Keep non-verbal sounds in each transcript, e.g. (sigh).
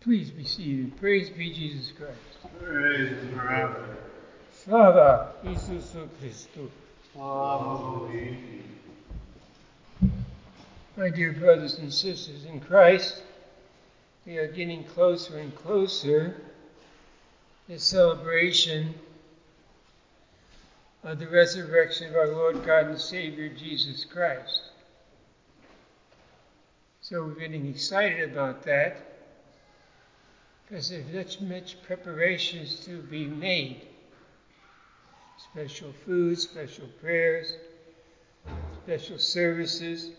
Please be seated. Praise be Jesus Christ. Praise forever. Slava Isusu Christu. My dear brothers and sisters in Christ, we are getting closer and closer to the celebration of the resurrection of our Lord God and Savior Jesus Christ. So we're getting excited about that because there's much, much preparations to be made. Special food, special prayers, special services.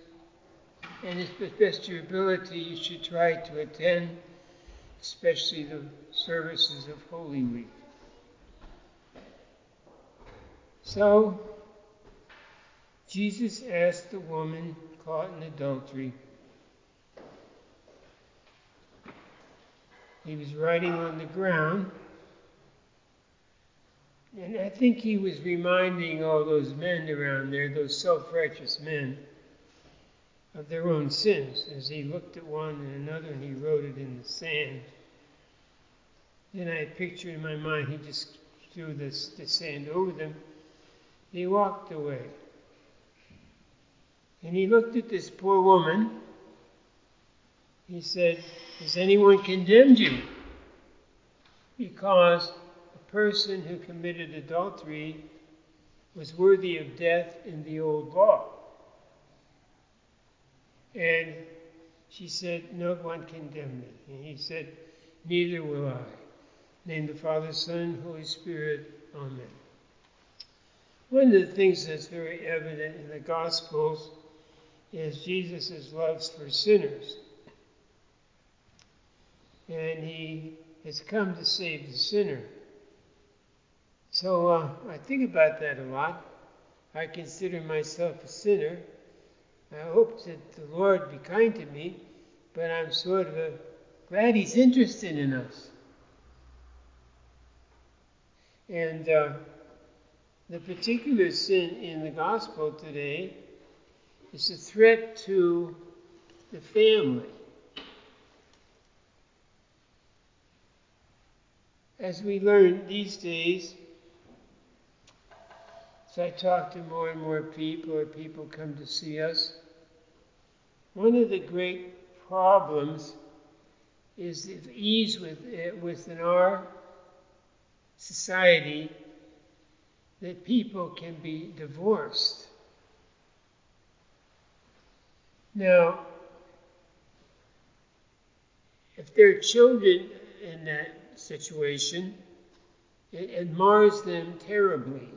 And the best your ability, you should try to attend, especially the services of Holy Week. So, Jesus asked the woman caught in adultery, He was writing on the ground. And I think he was reminding all those men around there, those self righteous men, of their own sins as he looked at one and another and he wrote it in the sand. Then I pictured in my mind he just threw this, the sand over them. He walked away. And he looked at this poor woman. He said, has anyone condemned you? Because a person who committed adultery was worthy of death in the old law. And she said, No one condemned me. And he said, Neither will I. Name the Father, Son, Holy Spirit. Amen. One of the things that's very evident in the Gospels is Jesus' love for sinners and he has come to save the sinner. So uh, I think about that a lot. I consider myself a sinner. I hope that the Lord be kind to me, but I'm sort of a, glad He's interested in us. And uh, the particular sin in the gospel today is a threat to the family. As we learn these days, as I talk to more and more people or people come to see us, one of the great problems is the ease with, uh, within our society that people can be divorced. Now, if there are children in that situation, it, it mars them terribly.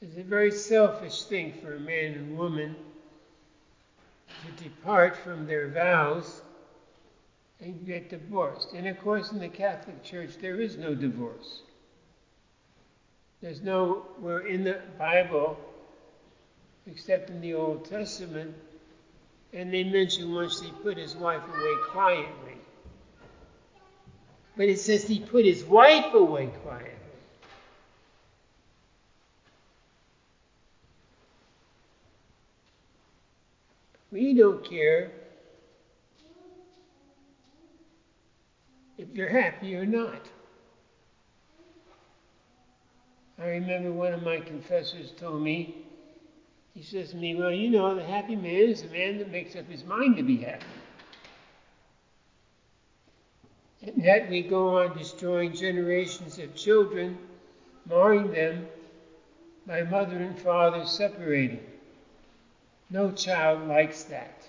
It's a very selfish thing for a man and woman to depart from their vows and get divorced. And of course, in the Catholic Church, there is no divorce. There's no, where in the Bible, except in the Old Testament, and they mention once he put his wife away quietly. But it says he put his wife away quietly. We don't care if you're happy or not. I remember one of my confessors told me he says to me, Well, you know, the happy man is the man that makes up his mind to be happy. And yet we go on destroying generations of children, marring them by mother and father separating. No child likes that.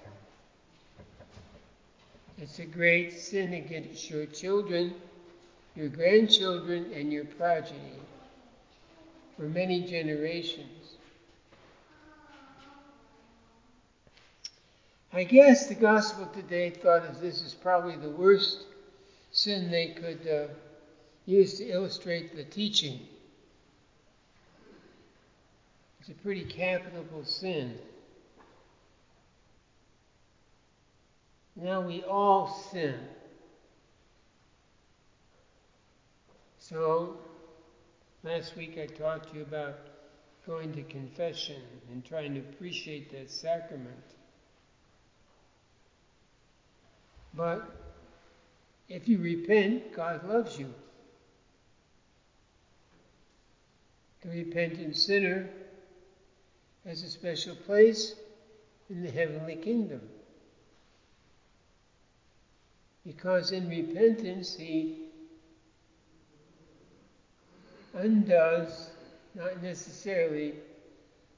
It's a great sin against your children, your grandchildren, and your progeny for many generations. I guess the gospel today thought of this as probably the worst sin they could uh, use to illustrate the teaching. It's a pretty capital sin. Now we all sin. So, last week I talked to you about going to confession and trying to appreciate that sacrament. But if you repent, God loves you. The repentant sinner has a special place in the heavenly kingdom. Because in repentance, he undoes, not necessarily,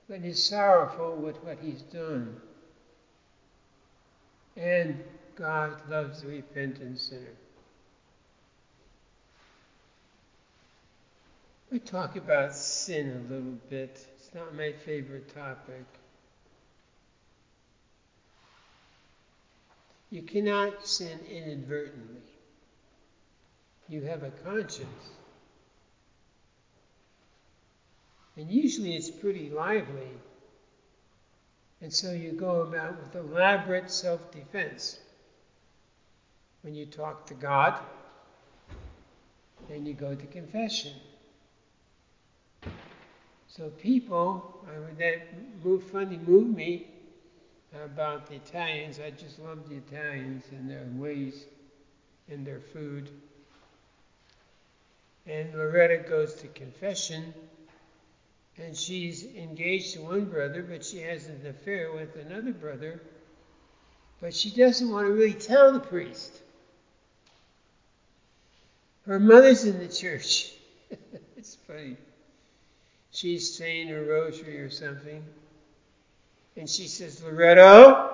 but is sorrowful with what he's done. And God loves the repentant sinner. We talk about sin a little bit. It's not my favorite topic. You cannot sin inadvertently. You have a conscience. And usually it's pretty lively. And so you go about with elaborate self defense. When you talk to God, then you go to confession. So people, I, that moved, funny moved me about the Italians. I just love the Italians and their ways and their food. And Loretta goes to confession, and she's engaged to one brother, but she has an affair with another brother. But she doesn't want to really tell the priest. Her mother's in the church. (laughs) it's funny she's saying her rosary or something. And she says, Loretta,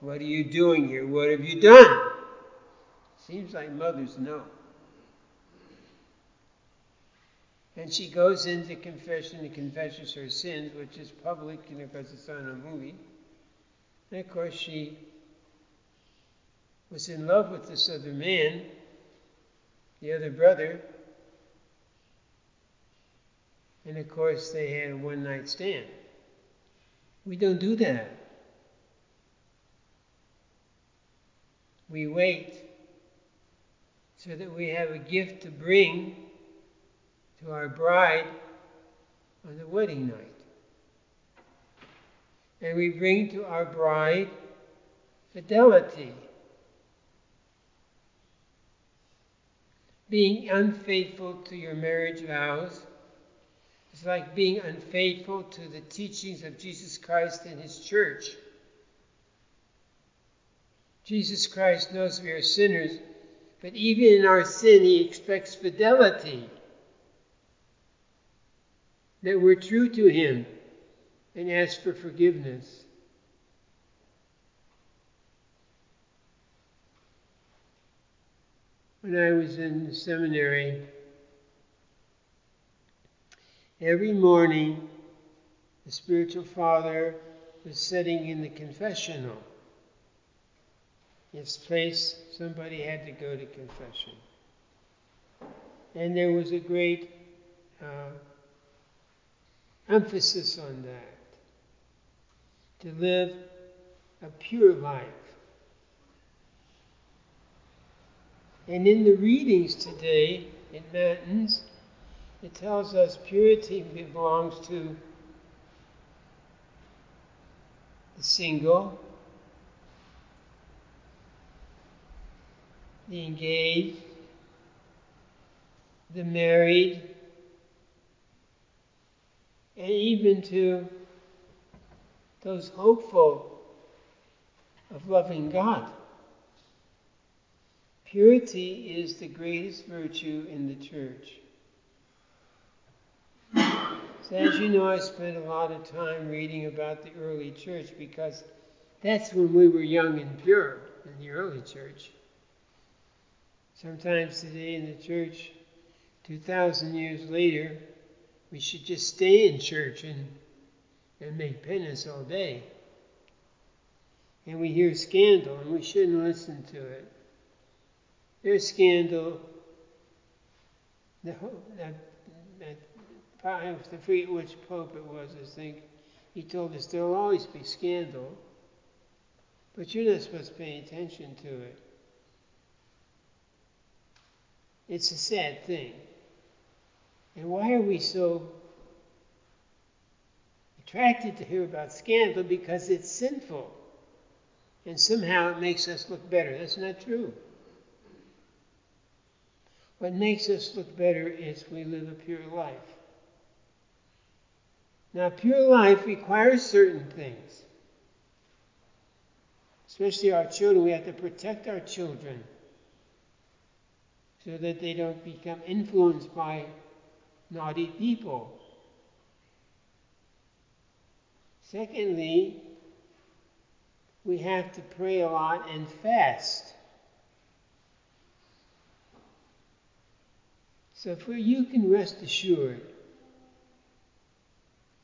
what are you doing here? What have you done? Seems like mothers know. And she goes into confession and confesses her sins, which is public, you know, because it's on a movie. And of course, she was in love with this other man, the other brother, and of course, they had a one night stand. We don't do that. We wait so that we have a gift to bring to our bride on the wedding night. And we bring to our bride fidelity. Being unfaithful to your marriage vows it's like being unfaithful to the teachings of Jesus Christ and His church. Jesus Christ knows we are sinners, but even in our sin, He expects fidelity. That we're true to Him and ask for forgiveness. When I was in seminary, Every morning, the spiritual father was sitting in the confessional. His place, somebody had to go to confession. And there was a great uh, emphasis on that to live a pure life. And in the readings today in Matins, it tells us purity belongs to the single, the engaged, the married, and even to those hopeful of loving God. Purity is the greatest virtue in the church. So, as you know, I spent a lot of time reading about the early church because that's when we were young and pure in the early church. Sometimes today in the church, 2,000 years later, we should just stay in church and, and make penance all day. And we hear scandal, and we shouldn't listen to it. There's scandal. The, that, that I forget which pope it was, I think, he told us there will always be scandal, but you're not supposed to pay attention to it. It's a sad thing. And why are we so attracted to hear about scandal? Because it's sinful. and somehow it makes us look better. That's not true. What makes us look better is we live a pure life. Now, pure life requires certain things. Especially our children, we have to protect our children so that they don't become influenced by naughty people. Secondly, we have to pray a lot and fast. So for you can rest assured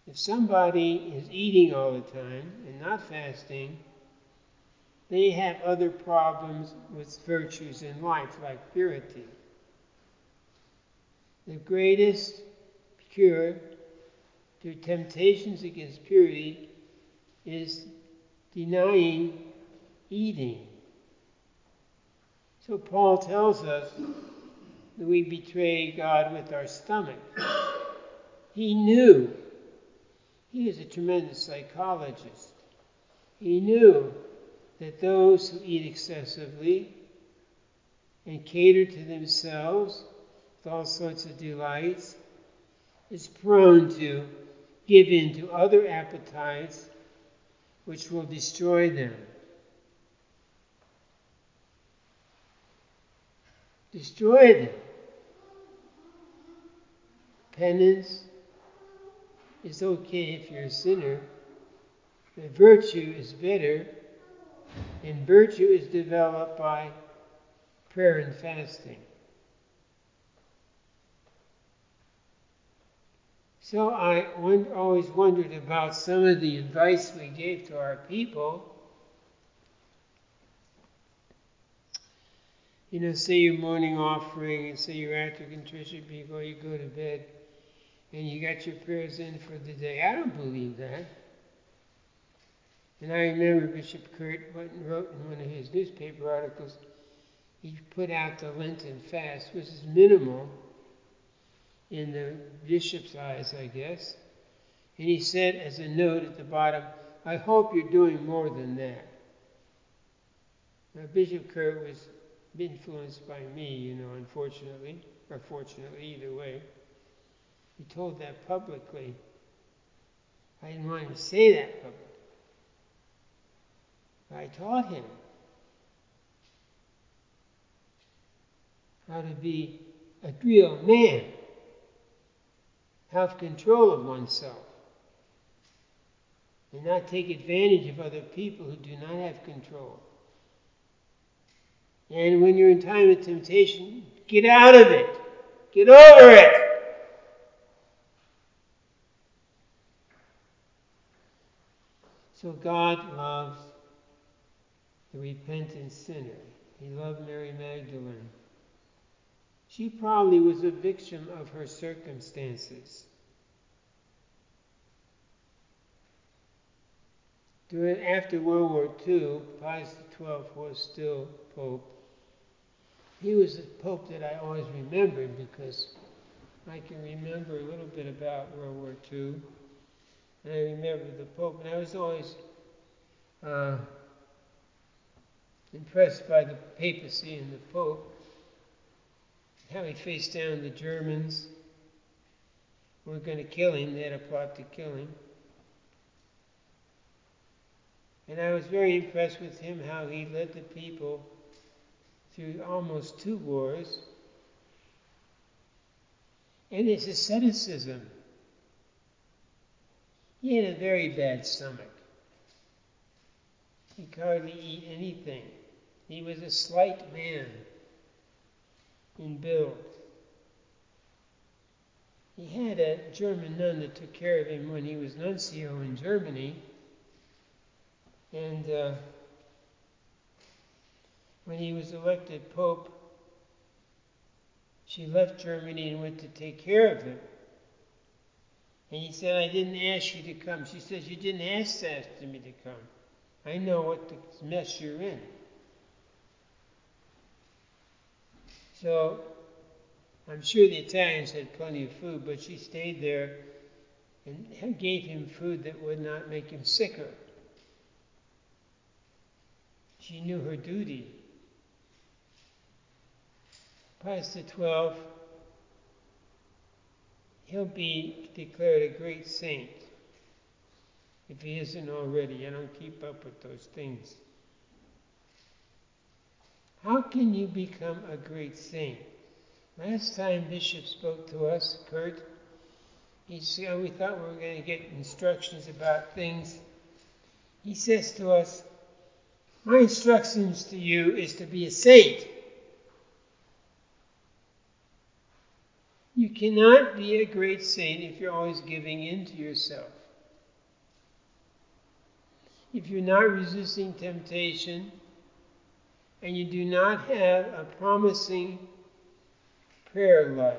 if somebody is eating all the time and not fasting, they have other problems with virtues in life, like purity. The greatest cure to temptations against purity is denying eating. So Paul tells us we betray God with our stomach. He knew. He is a tremendous psychologist. He knew that those who eat excessively and cater to themselves with all sorts of delights is prone to give in to other appetites which will destroy them. Destroy them. Penance is okay if you're a sinner, but virtue is better and virtue is developed by prayer and fasting. So I always wondered about some of the advice we gave to our people. You know, say your morning offering and say your act of contrition before you go to bed, and you got your prayers in for the day. I don't believe that. And I remember Bishop Kurt wrote in one of his newspaper articles, he put out the Lenten fast, which is minimal in the bishop's eyes, I guess. And he said, as a note at the bottom, I hope you're doing more than that. Now, Bishop Kurt was influenced by me, you know, unfortunately, or fortunately, either way. He told that publicly. I didn't want him to say that publicly. But I taught him how to be a real man, have control of oneself, and not take advantage of other people who do not have control. And when you're in time of temptation, get out of it. Get over it. So God loves the repentant sinner. He loved Mary Magdalene. She probably was a victim of her circumstances. During, after World War II, Pius XII was still Pope. He was the Pope that I always remembered because I can remember a little bit about World War II. And I remember the Pope, and I was always uh, impressed by the papacy and the Pope, how he faced down the Germans were going to kill him. They had a plot to kill him. And I was very impressed with him how he led the people through almost two wars. And his asceticism. He had a very bad stomach. He could hardly eat anything. He was a slight man in build. He had a German nun that took care of him when he was nuncio in Germany. And uh, when he was elected Pope, she left Germany and went to take care of him. And he said, I didn't ask you to come. She says, You didn't ask me to come. I know what the mess you're in. So I'm sure the Italians had plenty of food, but she stayed there and gave him food that would not make him sicker. She knew her duty. Pius XII, he'll be declared a great saint if he isn't already. I don't keep up with those things. How can you become a great saint? Last time Bishop spoke to us, Kurt, he said oh, we thought we were going to get instructions about things. He says to us, My instructions to you is to be a saint. You cannot be a great saint if you're always giving in to yourself. If you're not resisting temptation and you do not have a promising prayer life.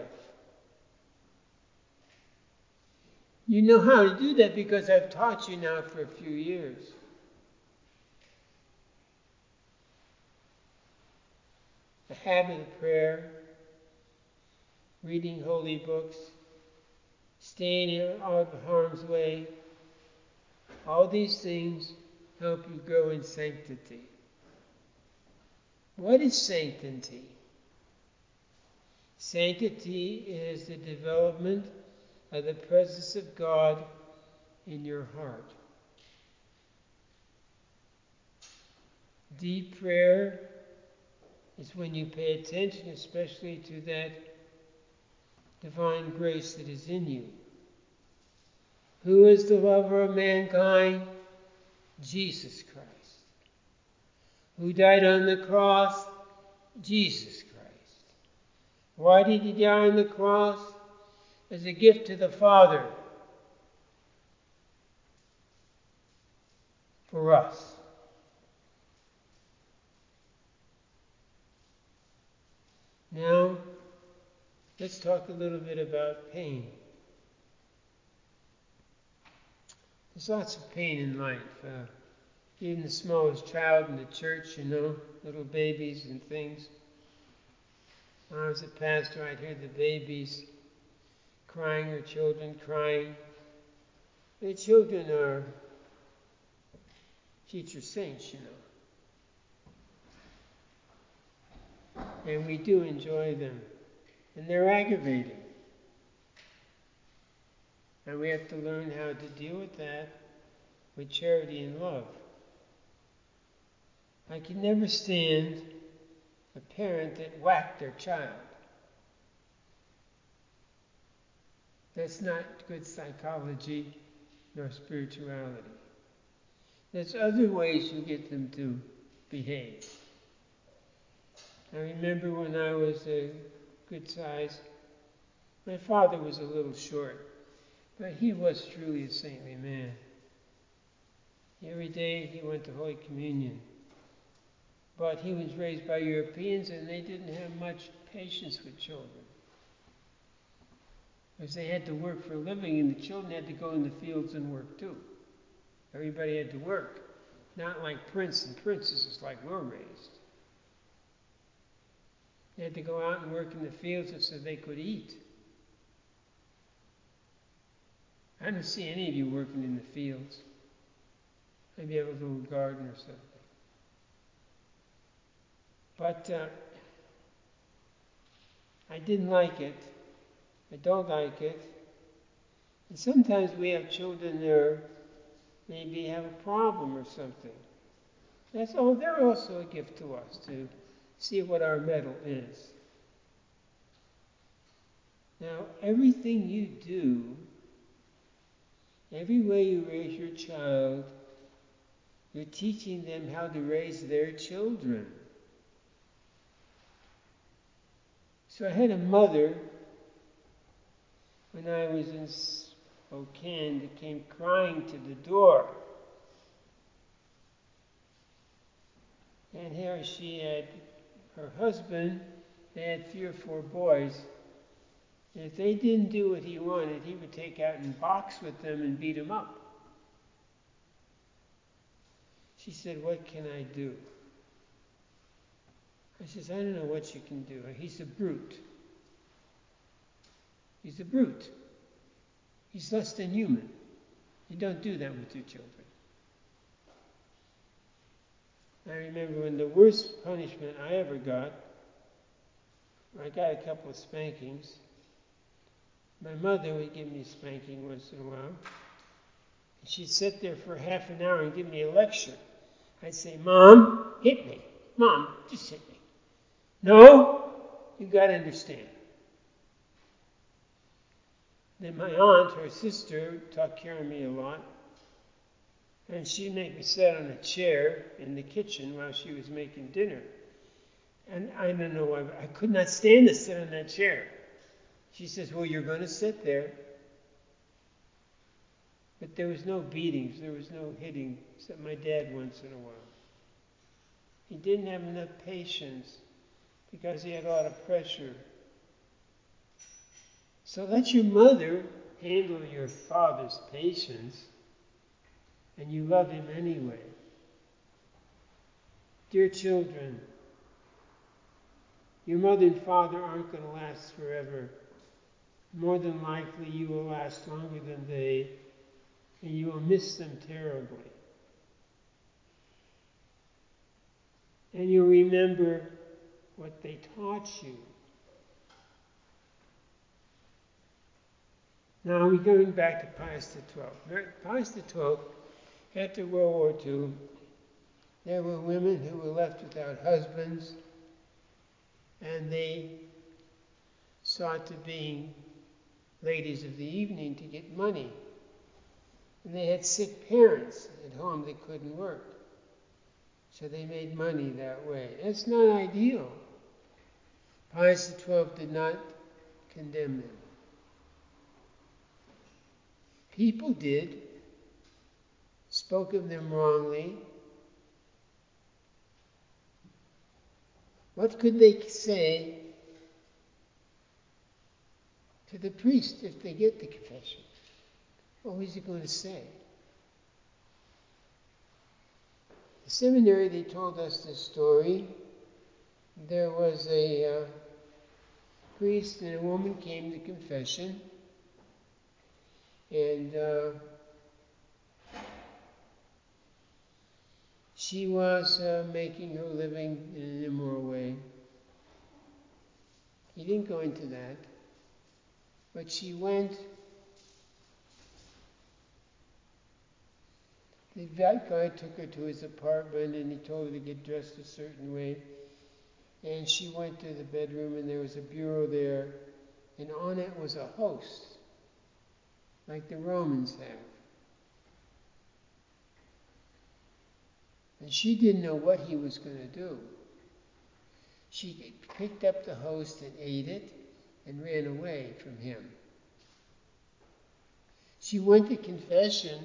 You know how to do that because I've taught you now for a few years. The habit of prayer, reading holy books, staying out of harm's way, all these things help you grow in sanctity. What is sanctity? Sanctity is the development of the presence of God in your heart. Deep prayer is when you pay attention, especially to that divine grace that is in you. Who is the lover of mankind? Jesus Christ. Who died on the cross? Jesus Christ. Why did he die on the cross? As a gift to the Father for us. Now, let's talk a little bit about pain. There's lots of pain in life. Uh, even the smallest child in the church, you know, little babies and things. When I was a pastor, I'd hear the babies crying or children crying. The children are future saints, you know. And we do enjoy them. And they're aggravating. And we have to learn how to deal with that with charity and love. I can never stand a parent that whacked their child. That's not good psychology nor spirituality. There's other ways you get them to behave. I remember when I was a good size, my father was a little short, but he was truly a saintly man. Every day he went to Holy Communion. But he was raised by Europeans and they didn't have much patience with children. Because they had to work for a living and the children had to go in the fields and work too. Everybody had to work. Not like prince and princesses like we're raised. They had to go out and work in the fields just so they could eat. I don't see any of you working in the fields. Maybe have a little garden or something. But uh, I didn't like it. I don't like it. And sometimes we have children there maybe have a problem or something. That's oh, they're also a gift to us to see what our mettle is. Now, everything you do, every way you raise your child, you're teaching them how to raise their children. So I had a mother when I was in Spokane that came crying to the door. And here she had her husband, they had three or four boys. And if they didn't do what he wanted, he would take out and box with them and beat them up. She said, What can I do? I says, I don't know what you can do. He's a brute. He's a brute. He's less than human. You don't do that with your children. I remember when the worst punishment I ever got, I got a couple of spankings. My mother would give me a spanking once in a while. She'd sit there for half an hour and give me a lecture. I'd say, Mom, hit me. Mom, just hit me. No, you got to understand. Then my aunt, her sister, took care of me a lot. And she'd make me sit on a chair in the kitchen while she was making dinner. And I don't know why, I could not stand to sit on that chair. She says, Well, you're going to sit there. But there was no beatings, there was no hitting, except my dad once in a while. He didn't have enough patience because he had a lot of pressure. So let your mother handle your father's patience, and you love him anyway. Dear children, your mother and father aren't going to last forever. More than likely, you will last longer than they, and you will miss them terribly. And you'll remember what they taught you. Now we're going back to Pius XII. Pius XII, after World War II, there were women who were left without husbands, and they sought to being ladies of the evening to get money. And they had sick parents at home that couldn't work. So they made money that way. That's not ideal. Pius XII did not condemn them. People did, spoke of them wrongly. What could they say to the priest if they get the confession? What was he going to say? The seminary, they told us this story. There was a uh, priest and a woman came to confession, and uh, she was uh, making her living in an immoral way. He didn't go into that, but she went The guy took her to his apartment and he told her to get dressed a certain way. And she went to the bedroom and there was a bureau there, and on it was a host, like the Romans have. And she didn't know what he was going to do. She picked up the host and ate it and ran away from him. She went to confession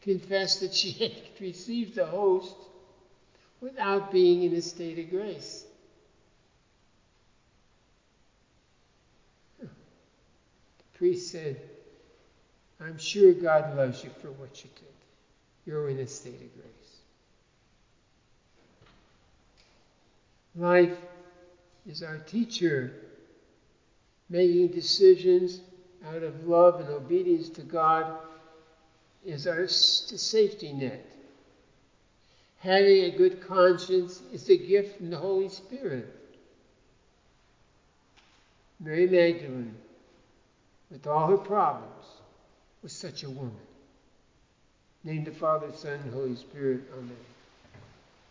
confessed that she (laughs) had received the host without being in a state of grace. The priest said, I'm sure God loves you for what you did. You're in a state of grace. Life is our teacher, making decisions out of love and obedience to God is our safety net. Having a good conscience is a gift from the Holy Spirit. Mary Magdalene, with all her problems, was such a woman. Named the Father, Son, and Holy Spirit. Amen.